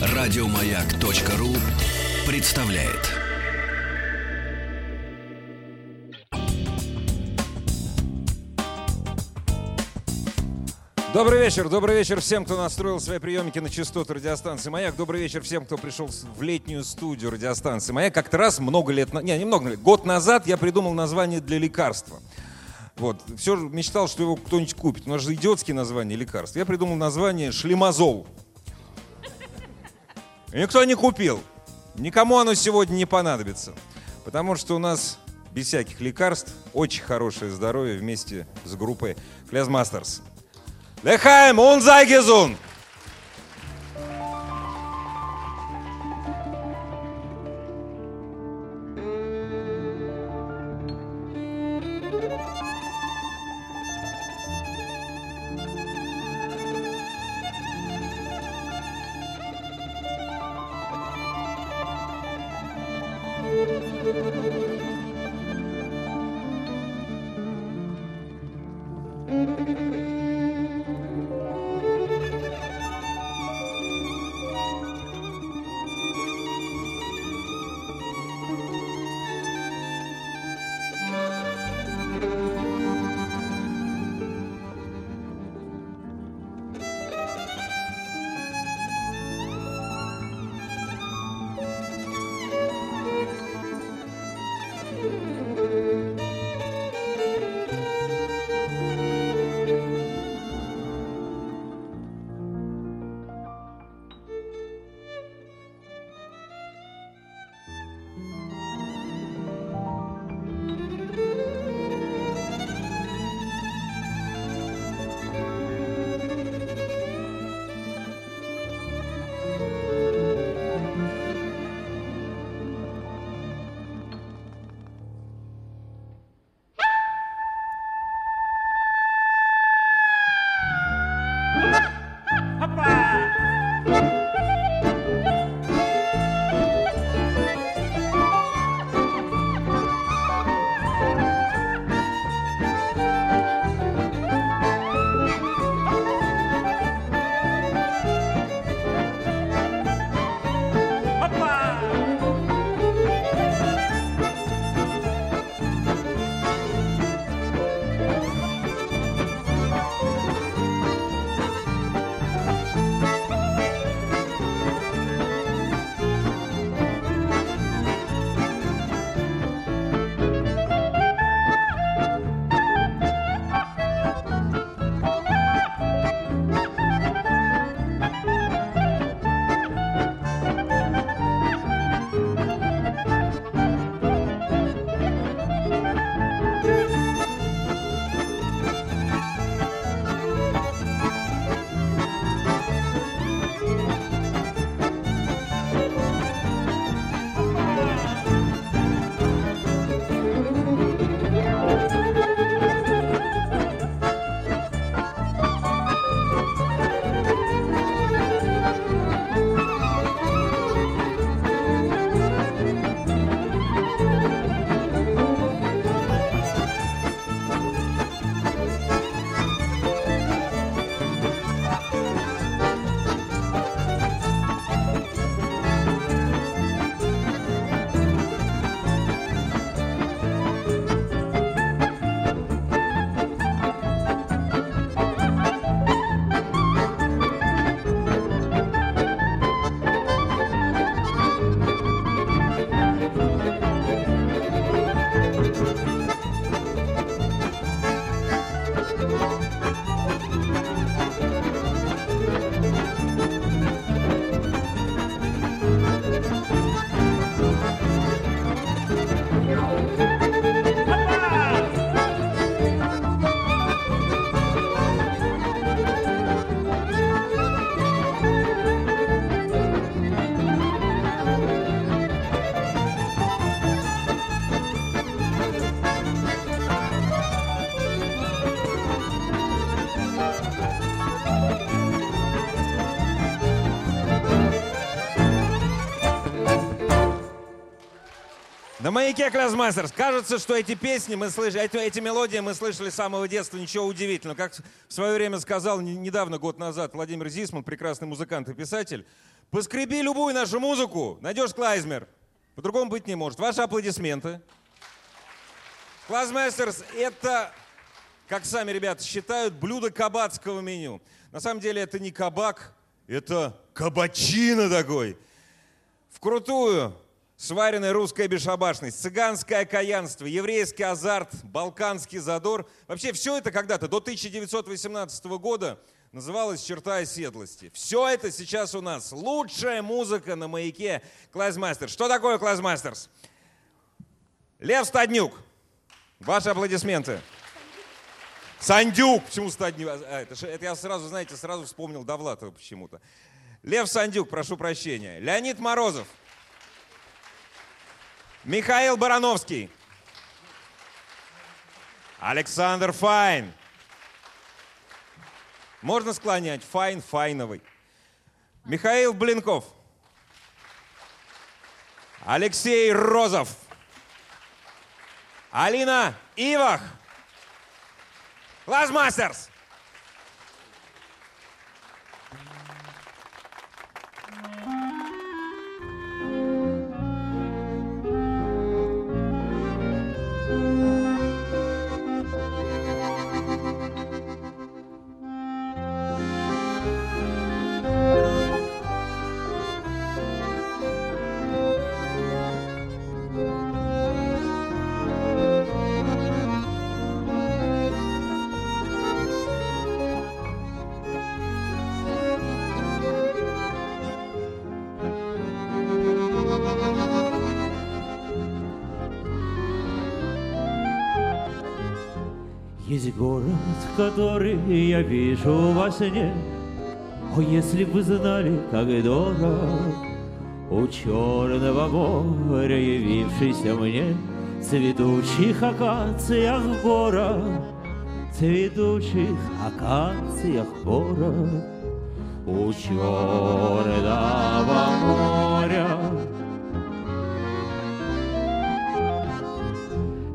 Радиомаяк.ру представляет. Добрый вечер, добрый вечер всем, кто настроил свои приемники на частоту радиостанции «Маяк». Добрый вечер всем, кто пришел в летнюю студию радиостанции «Маяк». Как-то раз много лет, не, не много лет, год назад я придумал название для лекарства. Вот, все мечтал, что его кто-нибудь купит. У нас же идиотские названия лекарств. Я придумал название «Шлемазол». И никто не купил. Никому оно сегодня не понадобится. Потому что у нас без всяких лекарств очень хорошее здоровье вместе с группой Клязмастерс. Лехайм, он загизун! На маяке Klezmasters. Кажется, что эти песни мы слышали, эти, эти мелодии мы слышали с самого детства, ничего удивительного. Как в свое время сказал недавно, год назад, Владимир Зисман, прекрасный музыкант и писатель, поскреби любую нашу музыку, найдешь клезмер. По-другому быть не может. Ваши аплодисменты. Klezmasters — это, как сами ребята считают, блюдо кабацкого меню. На самом деле это не кабак, это кабачино такой. Вкрутую сваренная русская бесшабашность, цыганское окаянство, еврейский азарт, балканский задор. Вообще все это когда-то, до 1918 года, называлось «Черта оседлости». Все это сейчас у нас. Лучшая музыка на маяке Klezmasters. Что такое Klezmasters? Лев Стаднюк. Ваши аплодисменты. Сандюк. Почему Стаднюк? А, это, это я сразу, знаете, сразу вспомнил Довлатова почему-то. Лев Сандюк, прошу прощения. Леонид Морозов. Михаил Барановский. Александр Файн. Можно склонять. Файн, Файновый. Михаил Блинков. Алексей Розов. Алина Ивах. Лазмастерс. Вижу во сне. О, если бы знали, как дорог У черного моря, явившийся мне, Цветущих акациях гора, Цветущих акациях гора, У черного моря.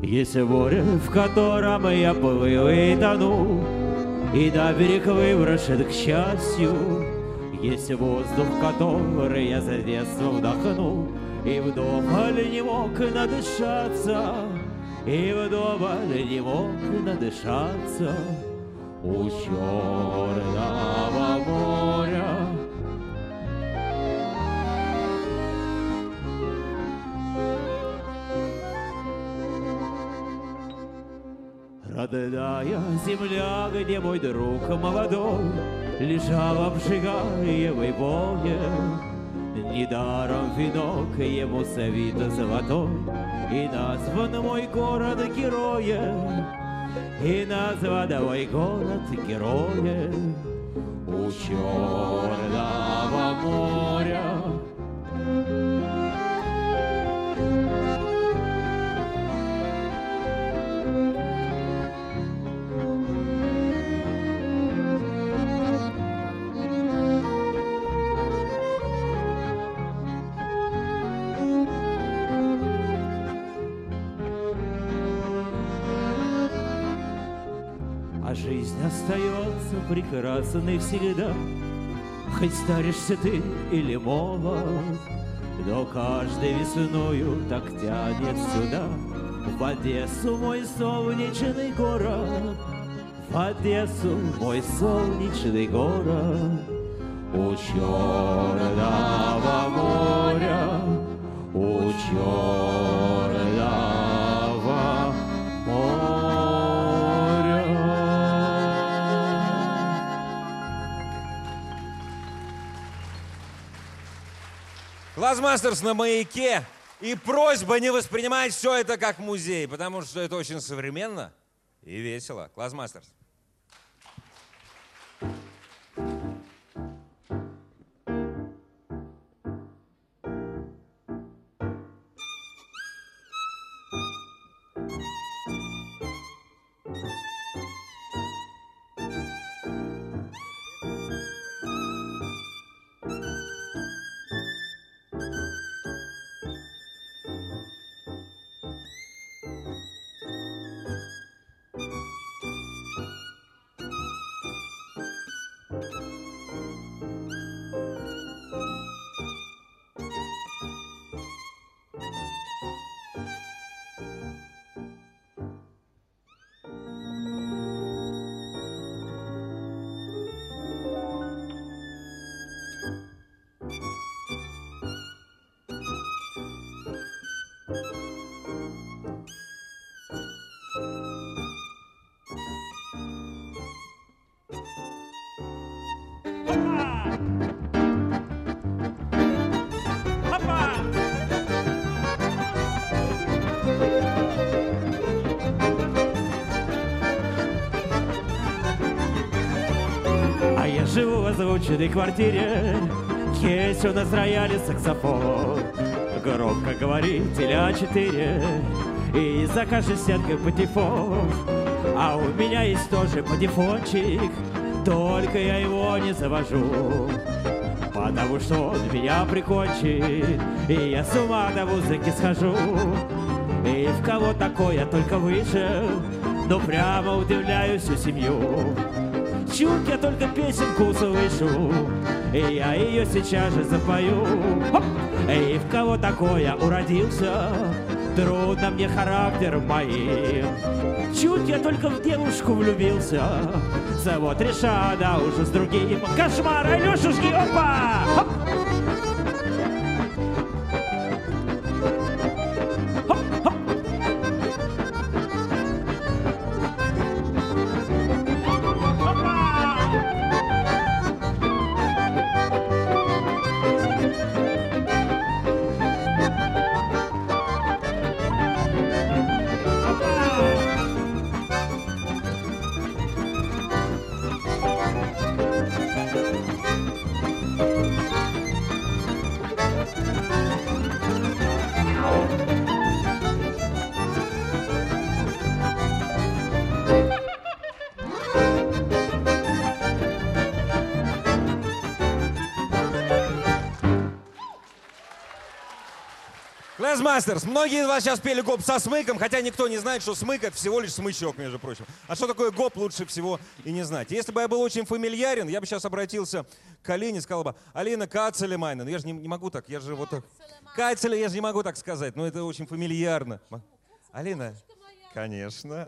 Есть море, в котором я плыл и тону, И на берег выброшен к счастью. Есть воздух, который я за детство вдохнул, И вдоволь не мог надышаться, И вдоволь не мог надышаться У черного моря. Родная земля, где мой друг молодой Лежал обжигаемый боем. Недаром венок ему совит золотой, И назван мой город героем, И назван мой город героем У черного моря. Жизнь остается прекрасной всегда, Хоть старишься ты или молод, Но каждой весною так тянет сюда, В Одессу мой солнечный город, В Одессу мой солнечный город, У черного Klezmasters на маяке. И просьба не воспринимать все это как музей, потому что это очень современно и весело. Klezmasters. Озвученной квартире, есть у нас рояль и саксофон. Громко говорит теля-4, и за каждой стенкой патефон. А у меня есть тоже патефончик, только я его не завожу. Потому что он меня прикончит, и я с ума до музыки схожу. И в кого такое только вышел, но прямо удивляю всю семью. Чуть я только песенку услышу, и я ее сейчас же запою. И в кого такое уродился, трудно мне характер моим. Чуть я только в девушку влюбился, зовут Решада уже с другим. Кошмар, Алешушки, опа! Хоп! Klezmasters, многие из вас сейчас пели гоп со смыком, хотя никто не знает, что смык это всего лишь смычок, между прочим. А что такое гоп, лучше всего и не знать. Если бы я был очень фамильярен, я бы сейчас обратился к Алине и сказал бы, Алина קעצעלע מײַנע. Ну я же не, не могу так, я же вот так. קעצעלע, я же не могу так сказать, но это очень фамильярно. Алина? Конечно.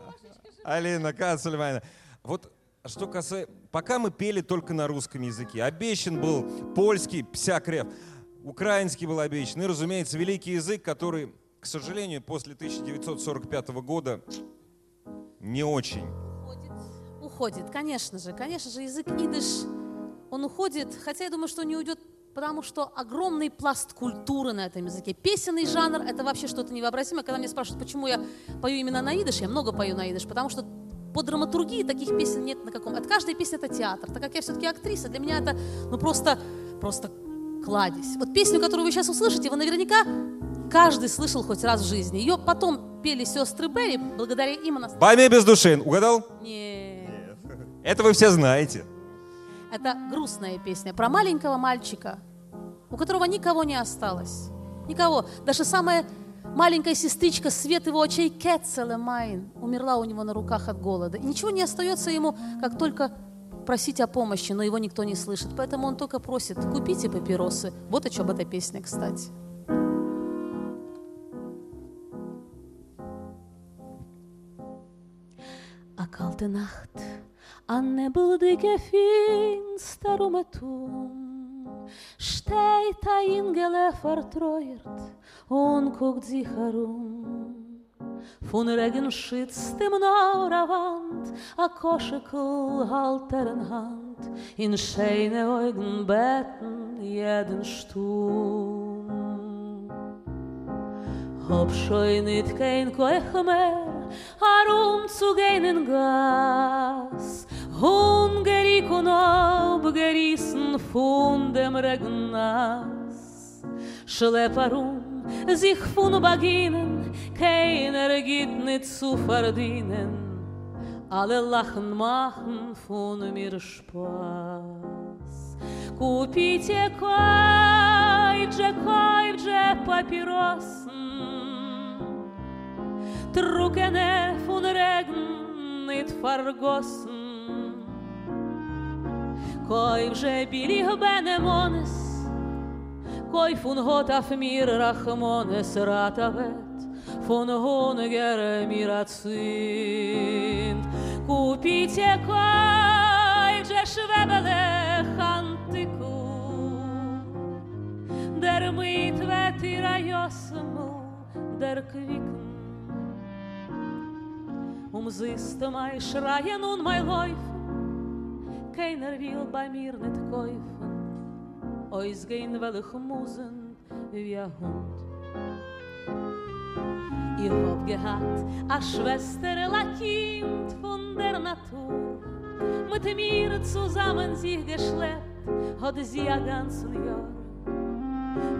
Алина קעצעלע מײַנע. Вот что касается... Пока мы пели только на русском языке. Обещан был польский псякрев. Украинский был обещан. И, разумеется, великий язык, который, к сожалению, после 1945 года не очень. Уходит. Уходит, конечно же. Конечно же, язык идыш, он уходит, хотя я думаю, что не уйдет, потому что огромный пласт культуры на этом языке. Песенный жанр — это вообще что-то невообразимое. Когда меня спрашивают, почему я пою именно на идыш, я много пою на идыш, потому что по драматургии таких песен нет на каком. От каждой песни это театр. Так как я все-таки актриса, для меня это ну просто, просто кладезь. Вот песню, которую вы сейчас услышите, вы наверняка каждый слышал хоть раз в жизни. Ее потом пели сестры Берри, благодаря им она... Бами без души. Угадал? Нет. Это вы все знаете. Это грустная песня про маленького мальчика, у которого никого не осталось. Никого. Даже самая маленькая сестричка свет его очей Кетцелемайн умерла у него на руках от голода. И ничего не остается ему, как только просить о помощи, но его никто не слышит. Поэтому он только просит, купите папиросы. Вот о чем эта песня, кстати. Kalte Nacht, an nebeldige finster um Tum, steht ein Engel vertreuert und guckt sich. Von Regen schützt im Wand, a Koschekel halt er in Hand, in schöne Augen beten jeden Sturm. Hab schon nicht kein Koech mehr, herum zu gehen in Gas, hungrig und abgerissen von dem Regennass. Schlepp herum, sich von Baginen, keiner gibt nicht zu verdienen. Alle lachen, machen von mir Spaß. Купите кайдже, кайдже папироsen, Truckene von Regen nicht vergossen. Кайдже billig benemones, Koi von hot auf mir Rachmones ratavet, von honiger mir atzint. Купите кайдже швебele chantiku, der mit vetira josmu, der kviken. Um siehst du mei schreien und mei läufen, keiner will bei mir nicht kaufen. Ois gehen will ich musen wie ein Hund. Ich hab gehad a Schwester, a Kind von der Natur, mit mir zusammen sich geschleppt, hat sie a ganzen Jahr.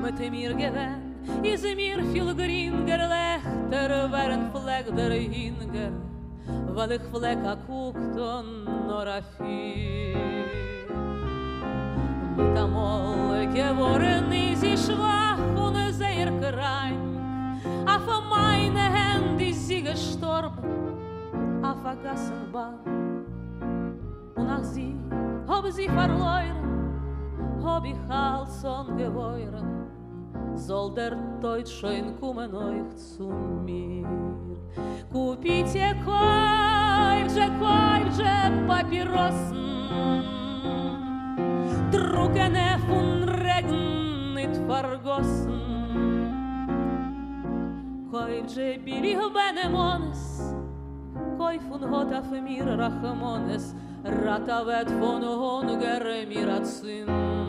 Mit mir gewinn, is mir viel gringer lechter, während Fleck der Hinger, weil ich Fleck a guckt und nur a viel. Та kommen euch zu mir. Купите кой же, кой же папиросын, drucken är från regnet förgossen Кой вже беріг Бенемонес, кой фун гота фемір Рахмонес, ратавет фон гонгер мірацин.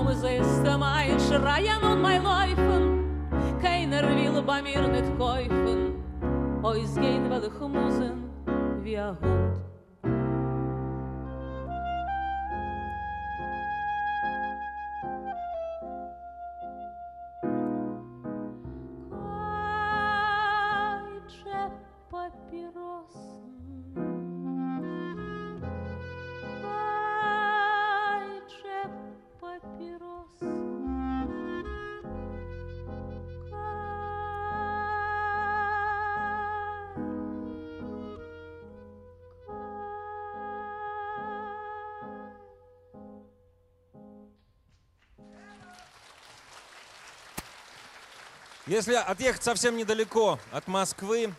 Um sie ist mein Schreien und mein Läufen, keiner will bei mir nicht kaufen, Ois gehen, weil ich musen wie ein Hund. Если отъехать совсем недалеко от Москвы,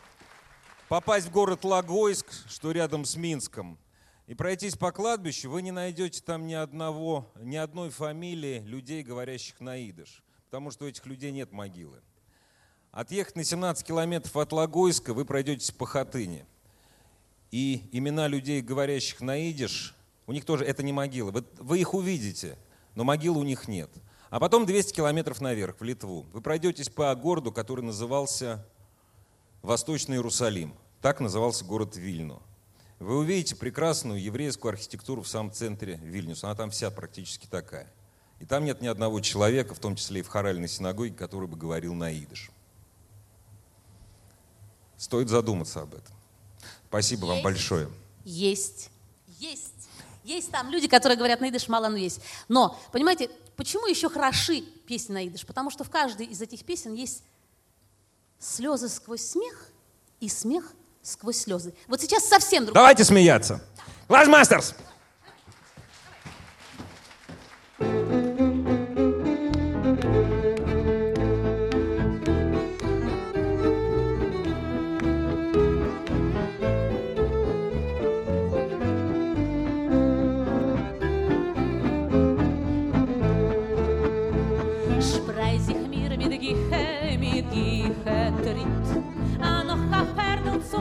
попасть в город Логойск, что рядом с Минском, и пройтись по кладбищу, вы не найдете там ни одного, ни одной фамилии людей, говорящих на идыш, потому что у этих людей нет могилы. Отъехать на 17 километров от Логойска вы пройдетесь по Хатыне. И имена людей, говорящих на идиш, у них тоже это не могилы. Вы, вы их увидите, но могилы у них нет. А потом 200 километров наверх, в Литву. Вы пройдетесь по городу, который назывался Восточный Иерусалим. Так назывался город Вильну. Вы увидите прекрасную еврейскую архитектуру в самом центре Вильнюса. Она там вся практически такая. И там нет ни одного человека, в том числе и в хоральной синагоге, который бы говорил на идыш. Стоит задуматься об этом. Спасибо вам Есть. большое. Есть. Есть. Есть там люди, которые говорят на идыш, мало но есть. Но, понимаете, почему еще хороши песни на идыш? Потому что в каждой из этих песен есть слезы сквозь смех и смех сквозь слезы. Вот сейчас совсем другое. Давайте смеяться. Глазмастерс! Spreis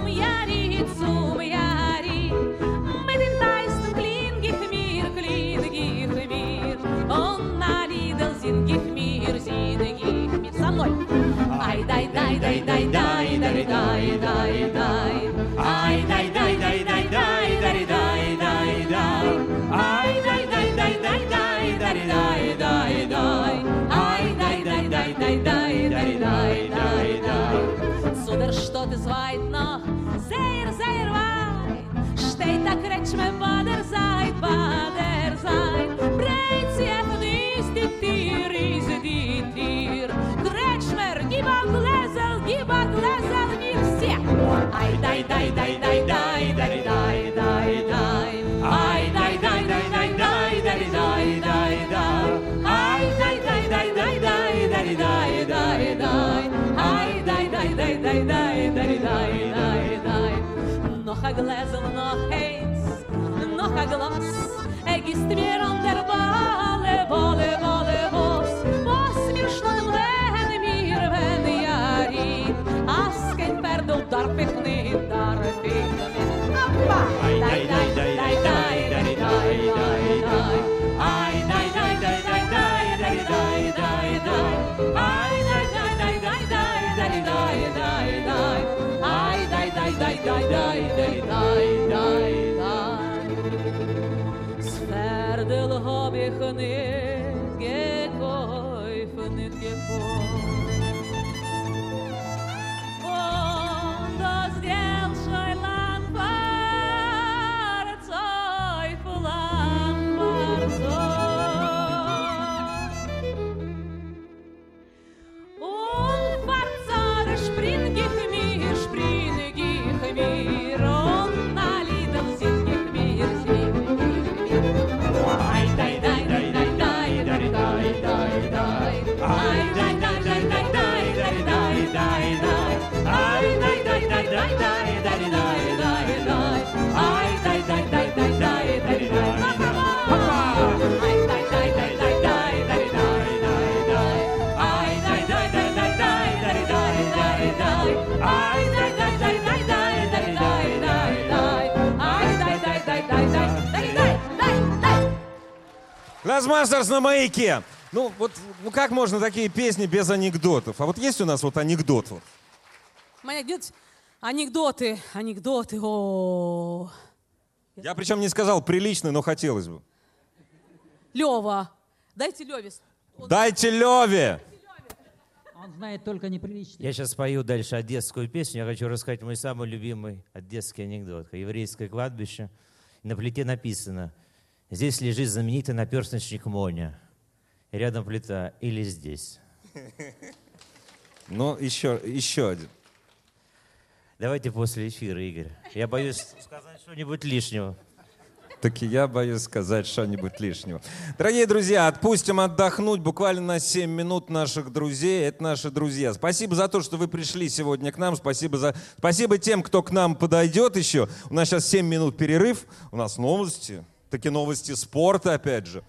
mui arte dodas vaidna, zeir, zeir vaid, steita krečme bader zaid, bader zaid, breici efnisti tir, izdi tir, krečmer, giba glezel, giba glezel, ni vse. Aj, daj, daj, daj, daj, daj, daj, daj, daj, daj, aj, daj, daj, daj, daj, daj, daj, daj, daj, daj, aj, daj, daj, daj, daj, daj, daj, daj, daj, daj, дай, дай, дай, дай, дай, дай. Ай, дай, дай, дай, дай, дай, дай, дай, дай, дай. Noch a Gläsel, noch eins, noch a Glas. Er gießt mir an der Balle, Balle, Balle, was, was mir schnell wenn mir, wenn Jari. As kein Perdel darf ich nicht, darf ich nicht. Appa! Dai, dai, dai, dai, dai, dai, dai, Sverdel hab ich nicht gekäufe, nicht gekäufe. Глазмастерс на маяке. Ну, вот, ну как можно такие песни без анекдотов? А вот есть у нас вот анекдот? Вот? Моя дед- анекдоты, анекдоты, о, Я причем не сказал приличный, но хотелось бы. Лева, дайте Леве. Дайте Леве! Он знает только неприличные. Я сейчас пою дальше одесскую песню. Я хочу рассказать мой самый любимый одесский анекдот. Еврейское кладбище. На плите написано «Здесь лежит знаменитый наперсточник Моня». И рядом плита «Или здесь». Ну, еще, еще один. Давайте после эфира, Игорь. Я боюсь сказать что-нибудь лишнего. Так и я боюсь сказать что-нибудь лишнего. Дорогие друзья, отпустим отдохнуть буквально на 7 минут наших друзей. Это наши друзья. Спасибо за то, что вы пришли сегодня к нам. Спасибо, за... Спасибо тем, кто к нам подойдет еще. У нас сейчас 7 минут перерыв. У нас новости. Такие новости спорта, опять же.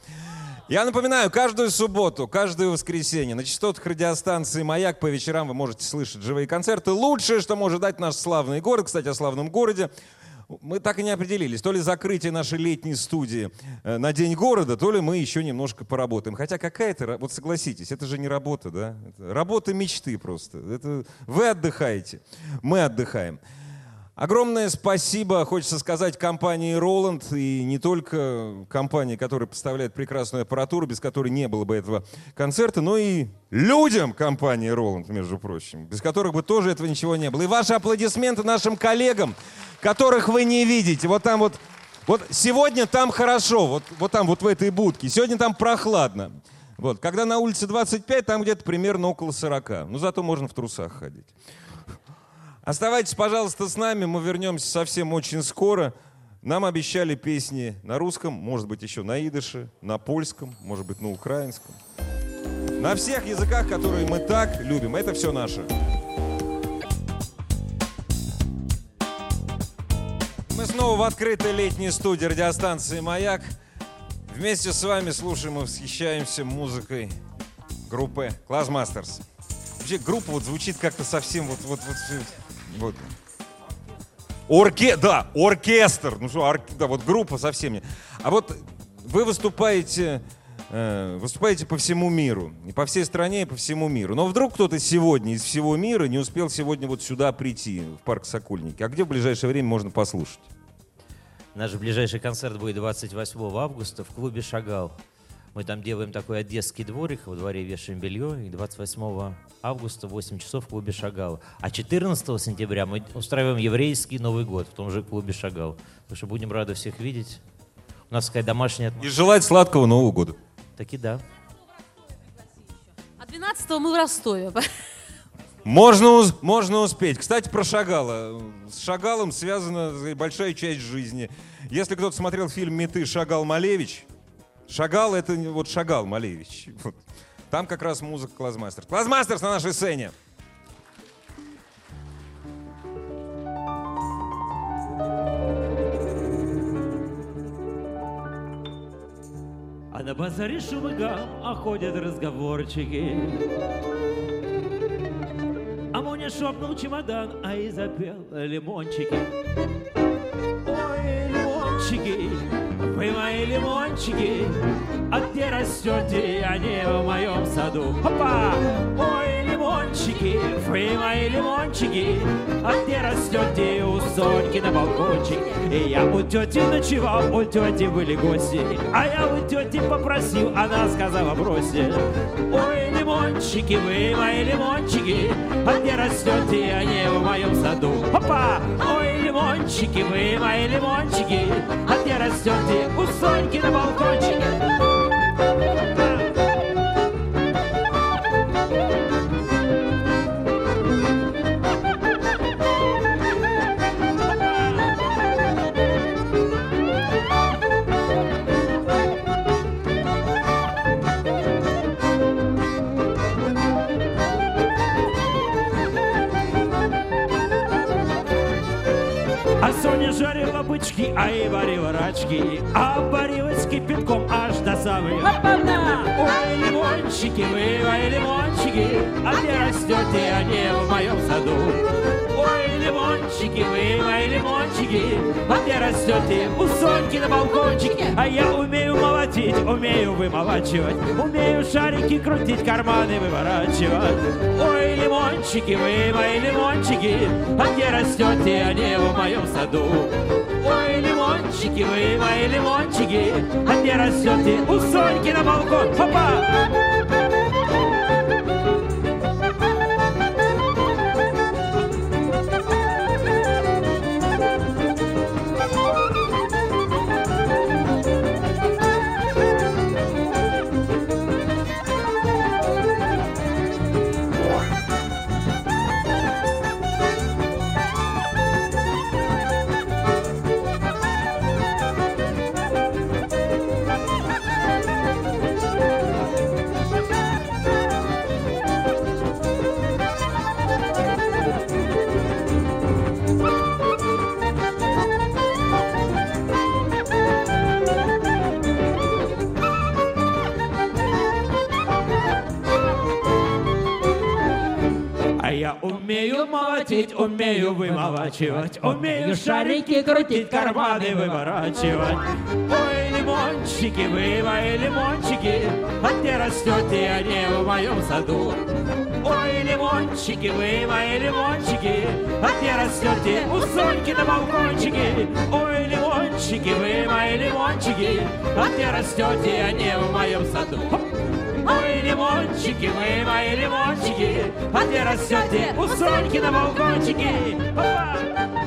Я напоминаю, каждую субботу, каждое воскресенье на частотах радиостанции «Маяк» по вечерам вы можете слышать живые концерты. Лучшее, что может дать наш славный город. Кстати, о славном городе. Мы так и не определились. То ли закрытие нашей летней студии э, на День города, то ли мы еще немножко поработаем. Хотя какая-то, вот согласитесь, это же не работа, да? Это работа мечты просто. Это вы отдыхаете, мы отдыхаем. Огромное спасибо, хочется сказать, компании Roland и не только компании, которая поставляет прекрасную аппаратуру, без которой не было бы этого концерта, но и людям компании Roland, между прочим, без которых бы тоже этого ничего не было. И ваши аплодисменты нашим коллегам, которых вы не видите. Вот там вот, вот сегодня там хорошо, вот, вот там вот в этой будке, сегодня там прохладно. Вот, когда на улице 25, там где-то примерно около 40. Ну, зато можно в трусах ходить. Оставайтесь, пожалуйста, с нами. Мы вернемся совсем очень скоро. Нам обещали песни на русском, может быть, еще на идыше, на польском, может быть, на украинском. На всех языках, которые мы так любим. Это все наше. Мы снова в открытой летней студии радиостанции «Маяк». Вместе с вами слушаем и восхищаемся музыкой группы Klezmasters. Вообще группа вот звучит как-то совсем вот вот вот вот. Орке, да, оркестр. Ну что, орк- да, вот группа совсем не. А вот вы выступаете, э, выступаете по всему миру, и по всей стране, и по всему миру. Но вдруг кто-то сегодня из всего мира не успел сегодня вот сюда прийти, в парк Сокольники. А где в ближайшее время можно послушать? Наш ближайший концерт будет 28 августа в клубе «Шагал». Мы там делаем такой одесский дворик, во дворе вешаем белье, и 28 августа в 8 часов в клубе «Шагал». А 14 сентября мы устраиваем еврейский Новый год в том же клубе «Шагал». Так что будем рады всех видеть. У нас такая домашняя И атмосфера. желать сладкого Нового года. Таки да. А 12 мы в Ростове. Можно, можно успеть. Кстати, про Шагала. С Шагалом связана так большая часть жизни. Если кто-то смотрел фильм «Меты» Шагал Малевич, Шагал — это вот Шагал Малевич. Вот. Там как раз музыка Клазмастер. Клазмастерс на нашей сцене. А на базаре шум гам, а ходят разговорчики. А Моня шопнул чемодан, а и запел лимончики. Ой, лимончики, вы мои лимончики, а где растете, они в моем саду. Опа! Ой, лимончики, вы мои лимончики, а где растете у Соньки на балкончике? И я у тети ночевал, у тети были гости, а я у тети попросил, она сказала бросьте. Ой, лимончики, вы мои лимончики, а где растете, не в моем саду? Опа! Ой, лимончики, вы мои лимончики, а где растете у Соньки на балкончике? Соня жарила бычки, а и варила рачки, а варилась кипятком аж до самой. Ой, лимончики, вы мои лимончики, а где растете, не в моем саду. Ой, лимончики, вы мои лимончики, а где растете, у Соньки на балкончике. А я умею молотить, умею вымолачивать, умею шарики крутить, карманы выворачивать. Ой, лимончики, вы мои лимончики, а где растете, не в моем саду. Лимончики, вы лимончики, а где растете, у Соньки на балкон. Опа! Умею молотить, умею вымолачивать, умею шарики крутить, карманы выворачивать. Ой, лимончики, вы мои лимончики, а где растете, а не в моем саду. Ой, лимончики, вы мои лимончики, а где растете, у Соньки на балкончике. Ой, лимончики, вы мои лимончики, а где растете, а не в моем саду. Ой, лимончики, вы мои лимончики, а где растете у Соньки на балкончике? Опа!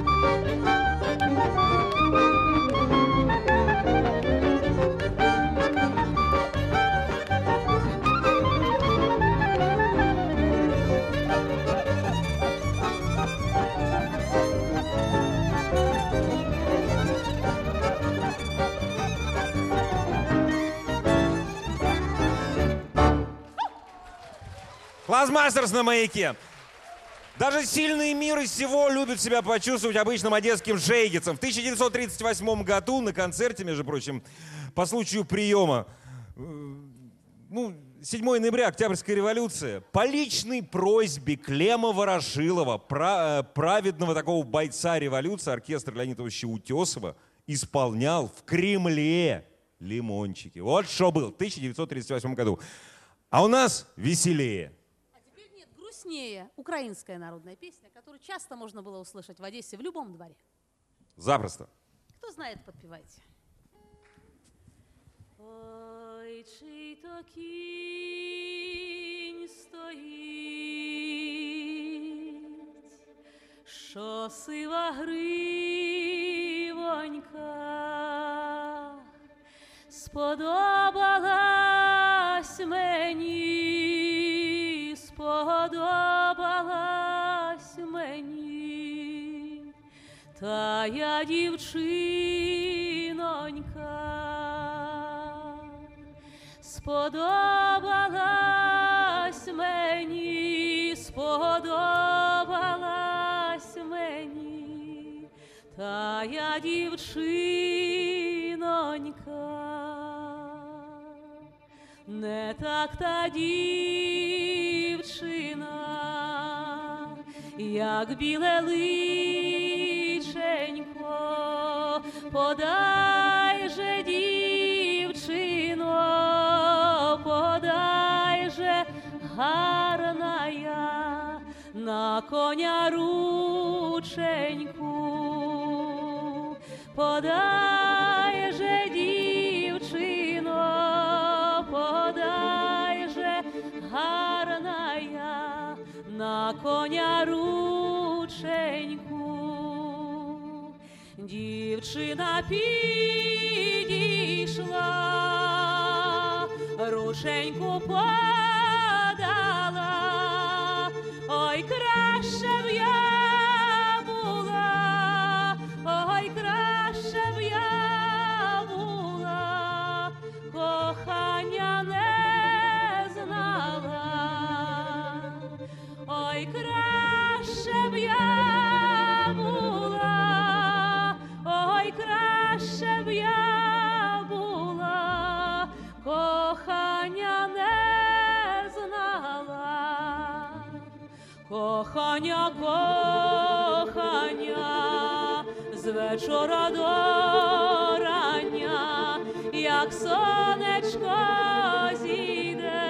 Klezmasters на маяке. Даже сильные мира сего любят себя почувствовать обычным одесским шейгецем. В 1938 году на концерте, между прочим, по случаю приема, э, ну, 7 ноября, Октябрьская революция, по личной просьбе Клима Ворошилова, э, праведного такого бойца революции, оркестр Леонида Ильича Утесова, исполнял в Кремле лимончики. Вот что было в 1938 году. А у нас веселее. А теперь нет, грустнее. Украинская народная песня, которую часто можно было услышать в Одессе в любом дворе. Запросто. Кто знает, подпевайте. Ой, чий то кінь стоїть, що сива гривонька сподобалась мені, Сподобалась мені. Та я дівчинонька, сподобалась мені, сподобалась мені, та я дівчинонька, не так та дівчина, як біле личенько, подай же, дівчино, подай же гарна я на коня рученьку, подай на коня рученьку. Дівчина підійшла, рученьку подала, Кохання, кохання, з вечора до рання, як сонечко зійде,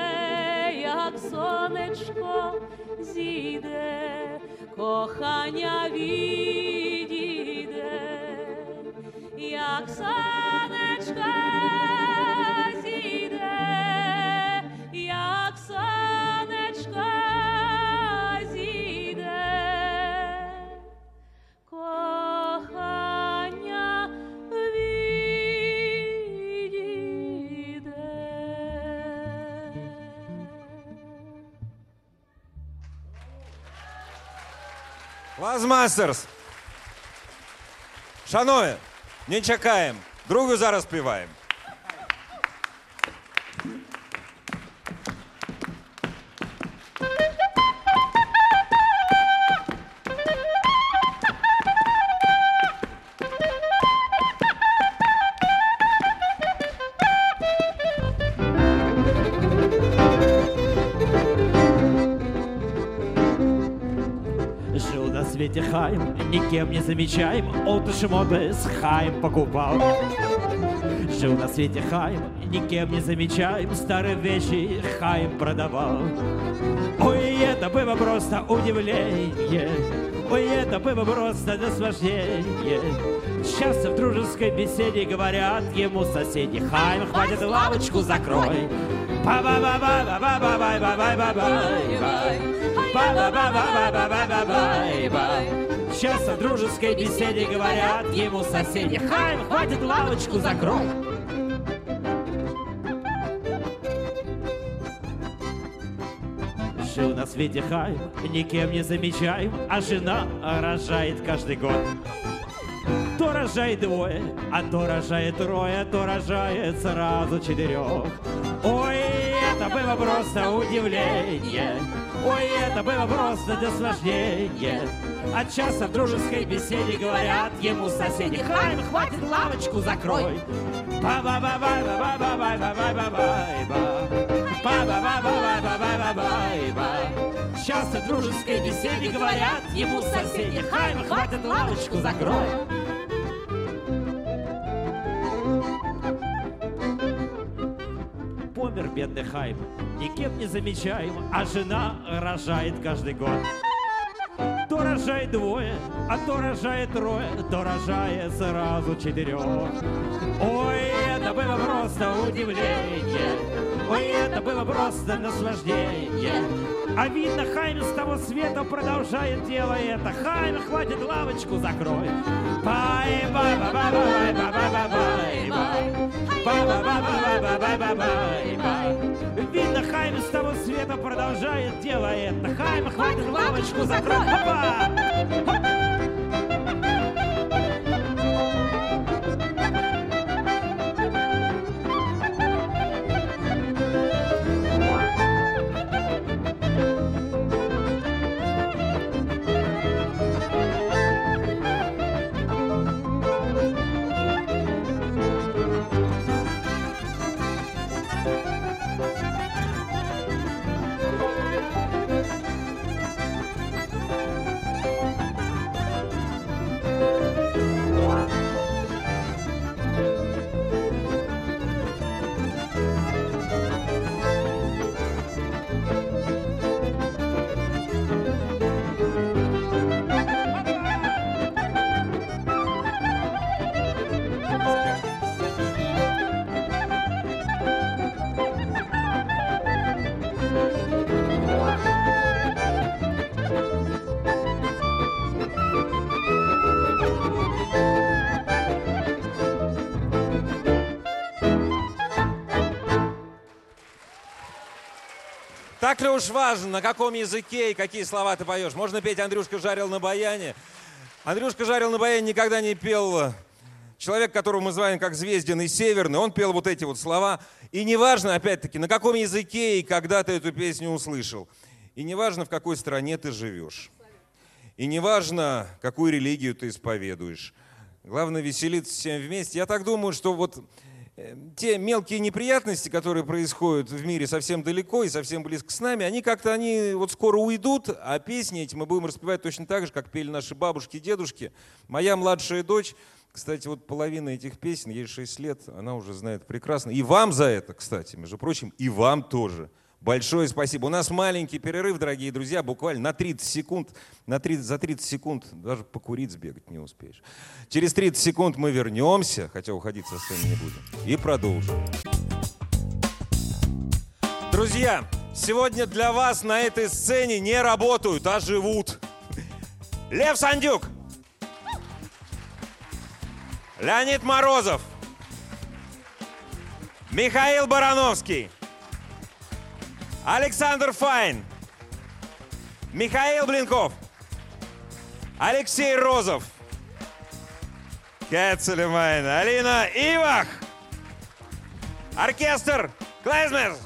як сонечко зійде, кохання відійде, як сонечко Лазмастерс! Шановні, не чекаємо. Другу зараз співаємо. совсем не замечаем? Отышем отыс хайм покупал. Жил на свете хайм, никем не замечаем. Старые вещи хайм продавал. Ой, это было просто удивление. Ой, это было просто наслаждение. Сейчас в дружеской беседе говорят ему соседи. Хайм, хватит лавочку закрой. Ба-ба-ба-ба-ба-ба-бай-бай-бай-бай-бай Ба-ба-ба-ба-ба-ба-бай-бай Часто в дружеской беседе говорят ему соседи, Хайм, хватит лавочку закрой. Жил на свете Хайм, никем не замечаем, а жена рожает каждый год. То рожает двое, а то рожает трое, то рожает сразу четырех. Ой, это было просто удивление, ой, это было просто наслаждение. А часто в дружеской беседе говорят ему соседи, Хайм, хватит лавочку закрой. ба ба ба ба ба ба ба ба ба ба ба ба ба ба ба Часто в дружеской беседе говорят ему соседи, Хайм, хватит лавочку закрой. Помер бедный Хайм, никем не замечаем, а жена рожает каждый год. То рожает двое, а то рожает трое, то рожает сразу четырех. Ой, это было просто удивление, ой, это было просто наслаждение. А видно, Хайм с того света продолжает дело это. Хайм, хватит лавочку закрой. Бай, Видно, Хайм с того света продолжает дело это. Хайм, хватит лавочку закрой. Ли уж важно, на каком языке и какие слова ты поешь? Можно петь «Андрюшка жарил на баяне». Андрюшка жарил на баяне никогда не пел человек, которого мы знаем как Звездин и Северный, он пел вот эти вот слова. И неважно, опять-таки, на каком языке и когда ты эту песню услышал. И неважно, в какой стране ты живешь. И неважно, какую религию ты исповедуешь. Главное веселиться всем вместе. Я так думаю, что вот те мелкие неприятности, которые происходят в мире совсем далеко и совсем близко с нами, они как-то, они вот скоро уйдут, а песни эти мы будем распевать точно так же, как пели наши бабушки и дедушки. Моя младшая дочь, кстати, вот половина этих песен, ей 6 лет, она уже знает прекрасно. И вам за это, кстати, между прочим, и вам тоже. Большое спасибо. У нас маленький перерыв, дорогие друзья, буквально на 30 секунд. На 30, за 30 секунд даже покурить сбегать не успеешь. Через 30 секунд мы вернемся, хотя уходить со сцены не будем, и продолжим. Друзья, сегодня для вас на этой сцене не работают, а живут. Лев Сандюк. Леонид Морозов. Михаил Барановский. Александр Файн, Михаил Блинков, Алексей Розов, Кэт Сулейман, Алина Ивах, оркестр Клайзмер.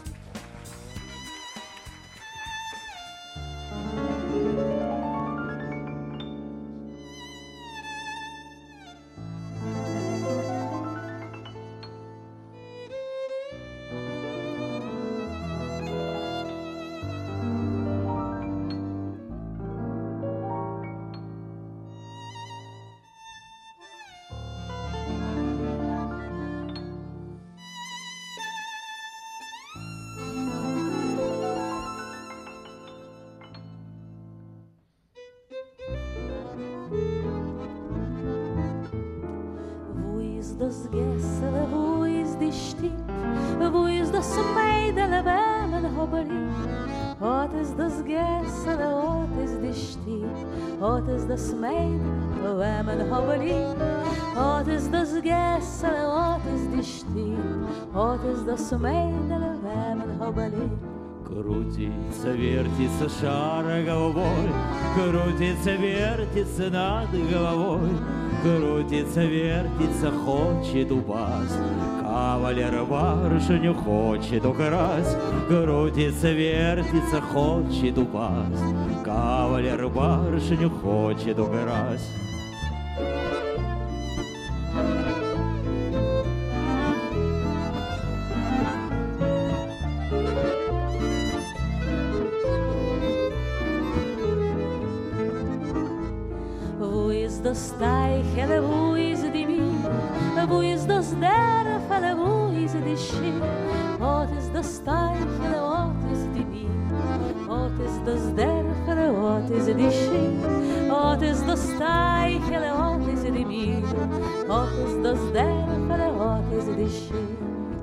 Gessele, wat is die stiet? Wat is das meidele, wemmen hobbeli? Wat is das gessele, wat is die stiet? Wat is das meidele, wemmen hobbeli? Крутится, вертится шар головой, Крутится, вертится над головой, Крутится, вертится, хочет упасть. Кавалер барышню хочет украсть, Крутится, вертится, хочет упасть. Кавалер барышню хочет украсть.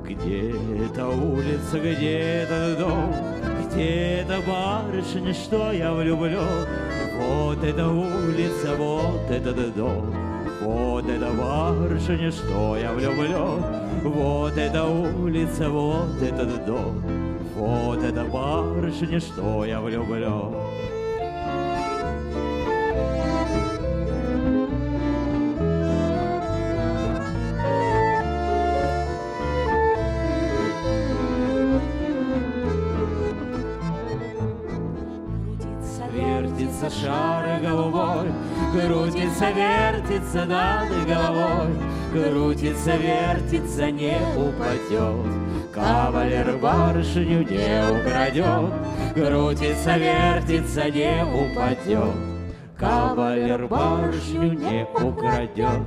Где-то улица, где-то дом, Где-то барышня, что я влюблен. Вот эта улица, вот этот дом, Вот эта барышня, что я влюблен. Вот эта улица, вот этот дом, Вот эта барышня, что я влюблен. Крутится, вертится над головой, крутится, вертится, не упадет. Кавалер барышню не украдет, крутится, вертится, не упадет. Кавалер барышню не украдет.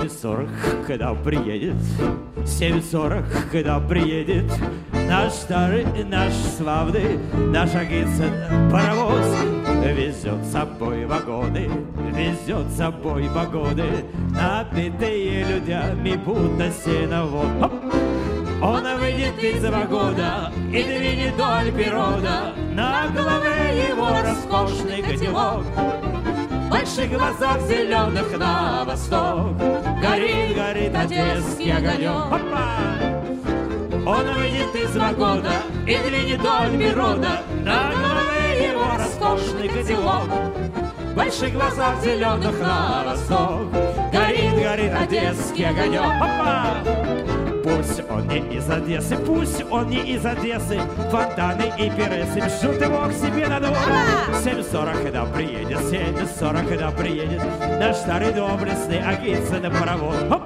7.40, когда приедет, 7.40, когда приедет Наш старый, наш славный, наш агитцин паровоз. Везет с собой вагоны, везет с собой погоды Набитые людьми, будто сеновод! Он выйдет из вагона и двинет вдоль природа На голове его роскошный котелок. Больших глазах зеленых на восток Горит, горит одесский огонек. Опа! Он выйдет из вагона и двинет вдоль природа На голове его роскошный котелок. В больших глазах зеленых на восток Горит, горит одесский огонек. Опа! Пусть он не из Одессы, пусть он не из Одессы. Фонтаны и пиресы бежут его к себе на двор. 7.40, когда приедет, 7.40, когда приедет. Наш старый доблестный Агицын паровоз. Хоп!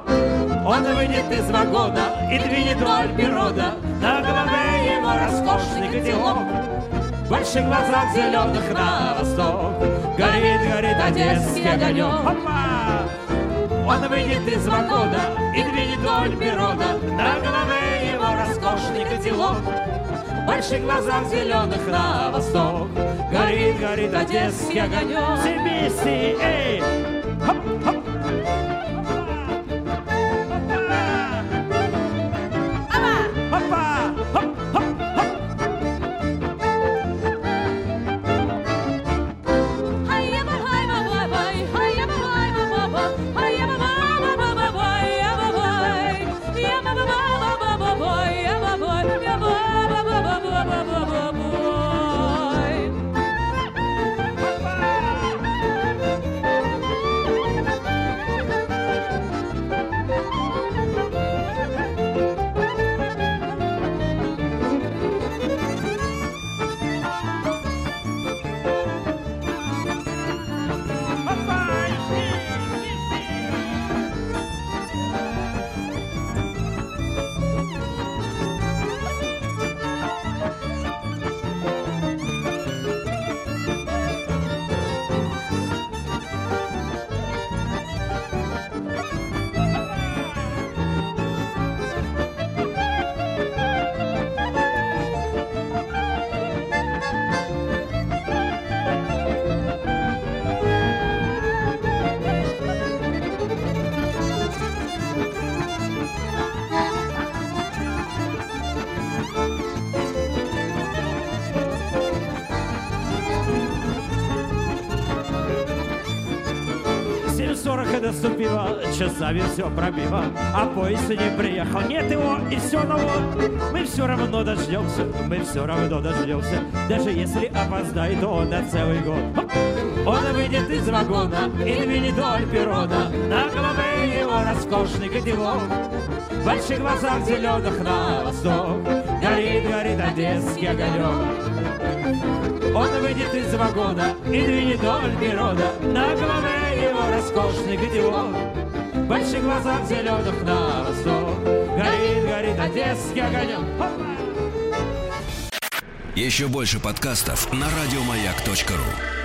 Он выйдет из вагона и двинет вдоль природа На голове его роскошный котелок. В больших глазах зеленых на восток. Горит, горит одесский огонек Опа! Он выйдет из вагона и двинет вдоль природа На голове его роскошный котелок больших глазах зеленых на восток Горит, горит одесский огонек вместе, эй! Хоп, хоп! Наступило, часами все пробило, а поезд не приехал. Нет его, и все равно. Мы все равно дождемся, мы все равно дождемся. Даже если опоздает он на целый год. Он выйдет из вагона и двинет вдоль перрона. На голове его роскошный котелок. В больших глазах зеленых на восток Горит, горит одесский огонек он выйдет из вагона и двинет вдоль природа На голове его роскошный котелок В больших глазах зеленых на восток Горит, горит одесский огонек! Еще больше подкастов на радиомаяк.ру.